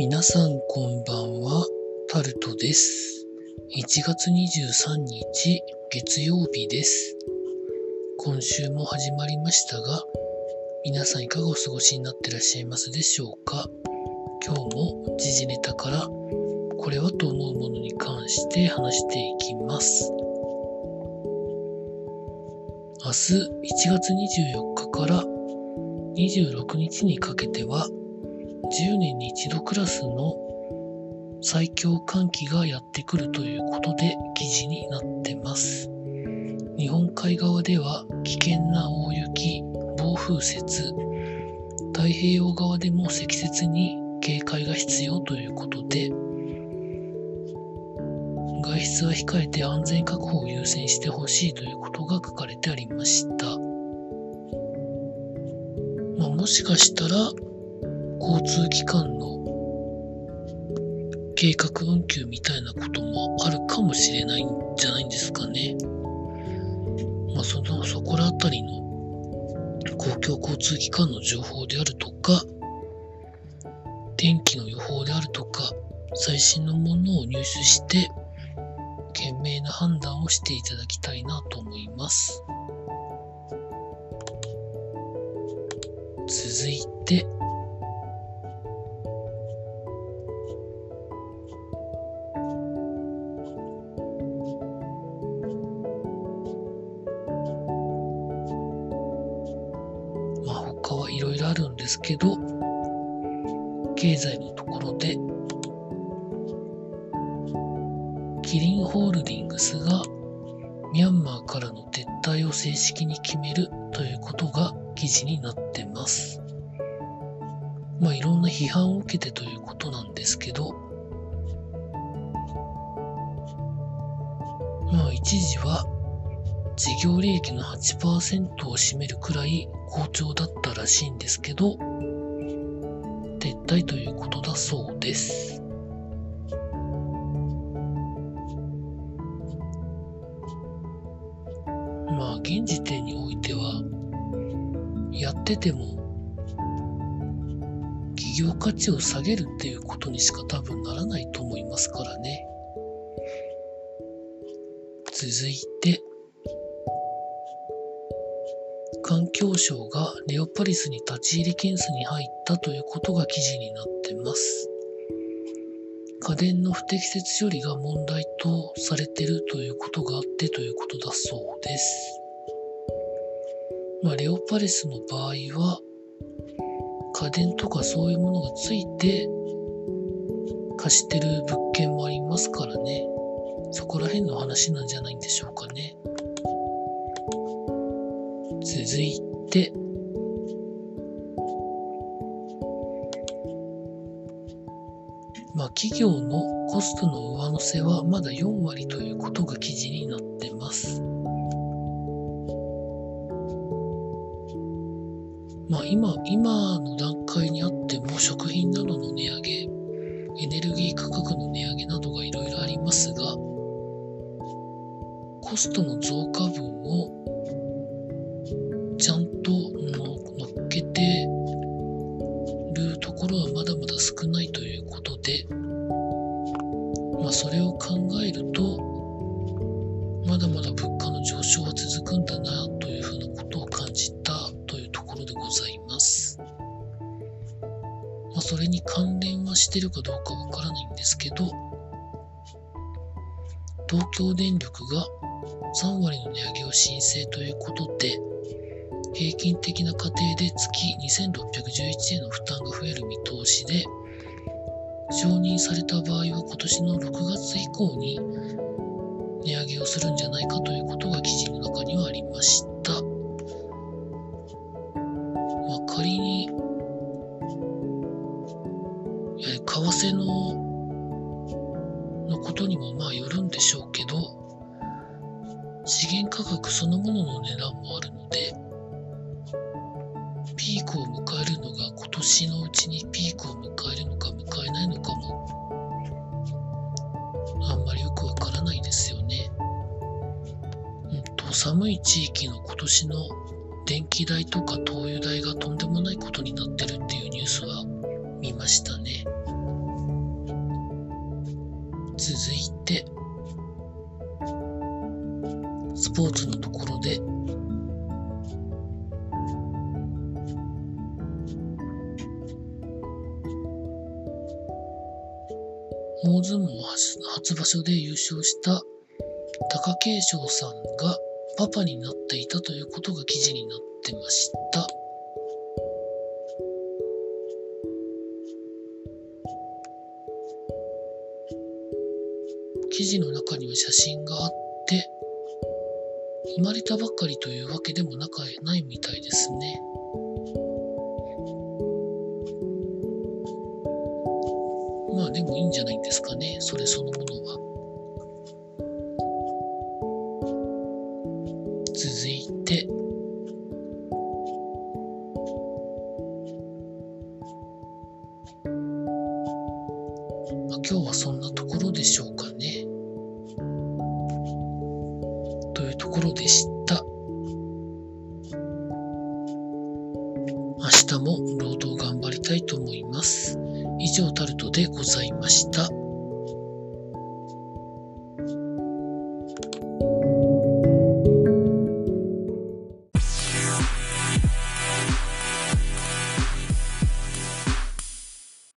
皆さんこんばんは、タルトです。1月23日月曜日です。今週も始まりましたが、皆さんいかがお過ごしになってらっしゃいますでしょうか？今日も時事ネタからこれはと思うものに関して話していきます。明日1月24日から26日にかけては10年に一度クラスの最強寒気がやってくるということで記事になってます。日本海側では危険な大雪、暴風雪、太平洋側でも積雪に警戒が必要ということで、外出は控えて安全確保を優先してほしいということが書かれてありました。まあ、もしかしたら交通機関の計画運休みたいなこともあるかもしれないんじゃないんですかね。まあ、その、そこらあたりの公共交通機関の情報であるとか、天気の予報であるとか、最新のものを入手して、賢明な判断をしていただきたいなと思います。続いて、ですけど、経済のところで、キリンホールディングスがミャンマーからの撤退を正式に決めるということが記事になってます。まあいろんな批判を受けてということなんですけど、まあ一時は事業利益の8%を占めるくらい好調だったらしいんですけど、撤退ということだそうです。まあ現時点においては、やってても企業価値を下げるっていうことにしか多分ならないと思いますからね。続いて、環境省がレオパリスに立ち入り検査に入ったということが記事になってます。家電の不適切処理が問題とされてるということがあってということだそうです。まあ、レオパリスの場合は、家電とかそういうものがついて貸してる物件もありますからね。そこら辺の話なんじゃないんでしょうかね。続いて、まあ企業のコストの上乗せはまだ4割ということが記事になってます。まあ今、今の段階にあっても食品などの値上げ、エネルギー価格の値上げなどがいろいろありますが、コストの増加分をちゃんと乗っけてるところはまだまだ少ないということで、まあそれを考えると、まだまだ物価の上昇は続くんだなというふうなことを感じたというところでございます。まあそれに関連はしてるかどうかわからないんですけど、東京電力が3割の値上げを申請ということで、平均的な家庭で月2611円の負担が増える見通しで、承認された場合は今年の6月以降に値上げをするんじゃないかということが記事の中にはありました。まあ、仮に、為替ののことにもまあよるんでしょうけど、資源価格そのものの値段もある年のうちにピークを迎えるのか迎えないのかも、あんまりよくわからないですよね。うんと、寒い地域の今年の電気代とか灯油代がとんでもないことになってるっていうニュースは見ましたね。続いて、スポーツのところで、大相撲初場所で優勝した貴景勝さんがパパになっていたということが記事になってました。記事の中には写真があって、生まれたばかりというわけでもなかないみたいですね。じゃないんですかね、それそのものは。続いて、まあ、今日はそんなところでしょうかね。というところでした。日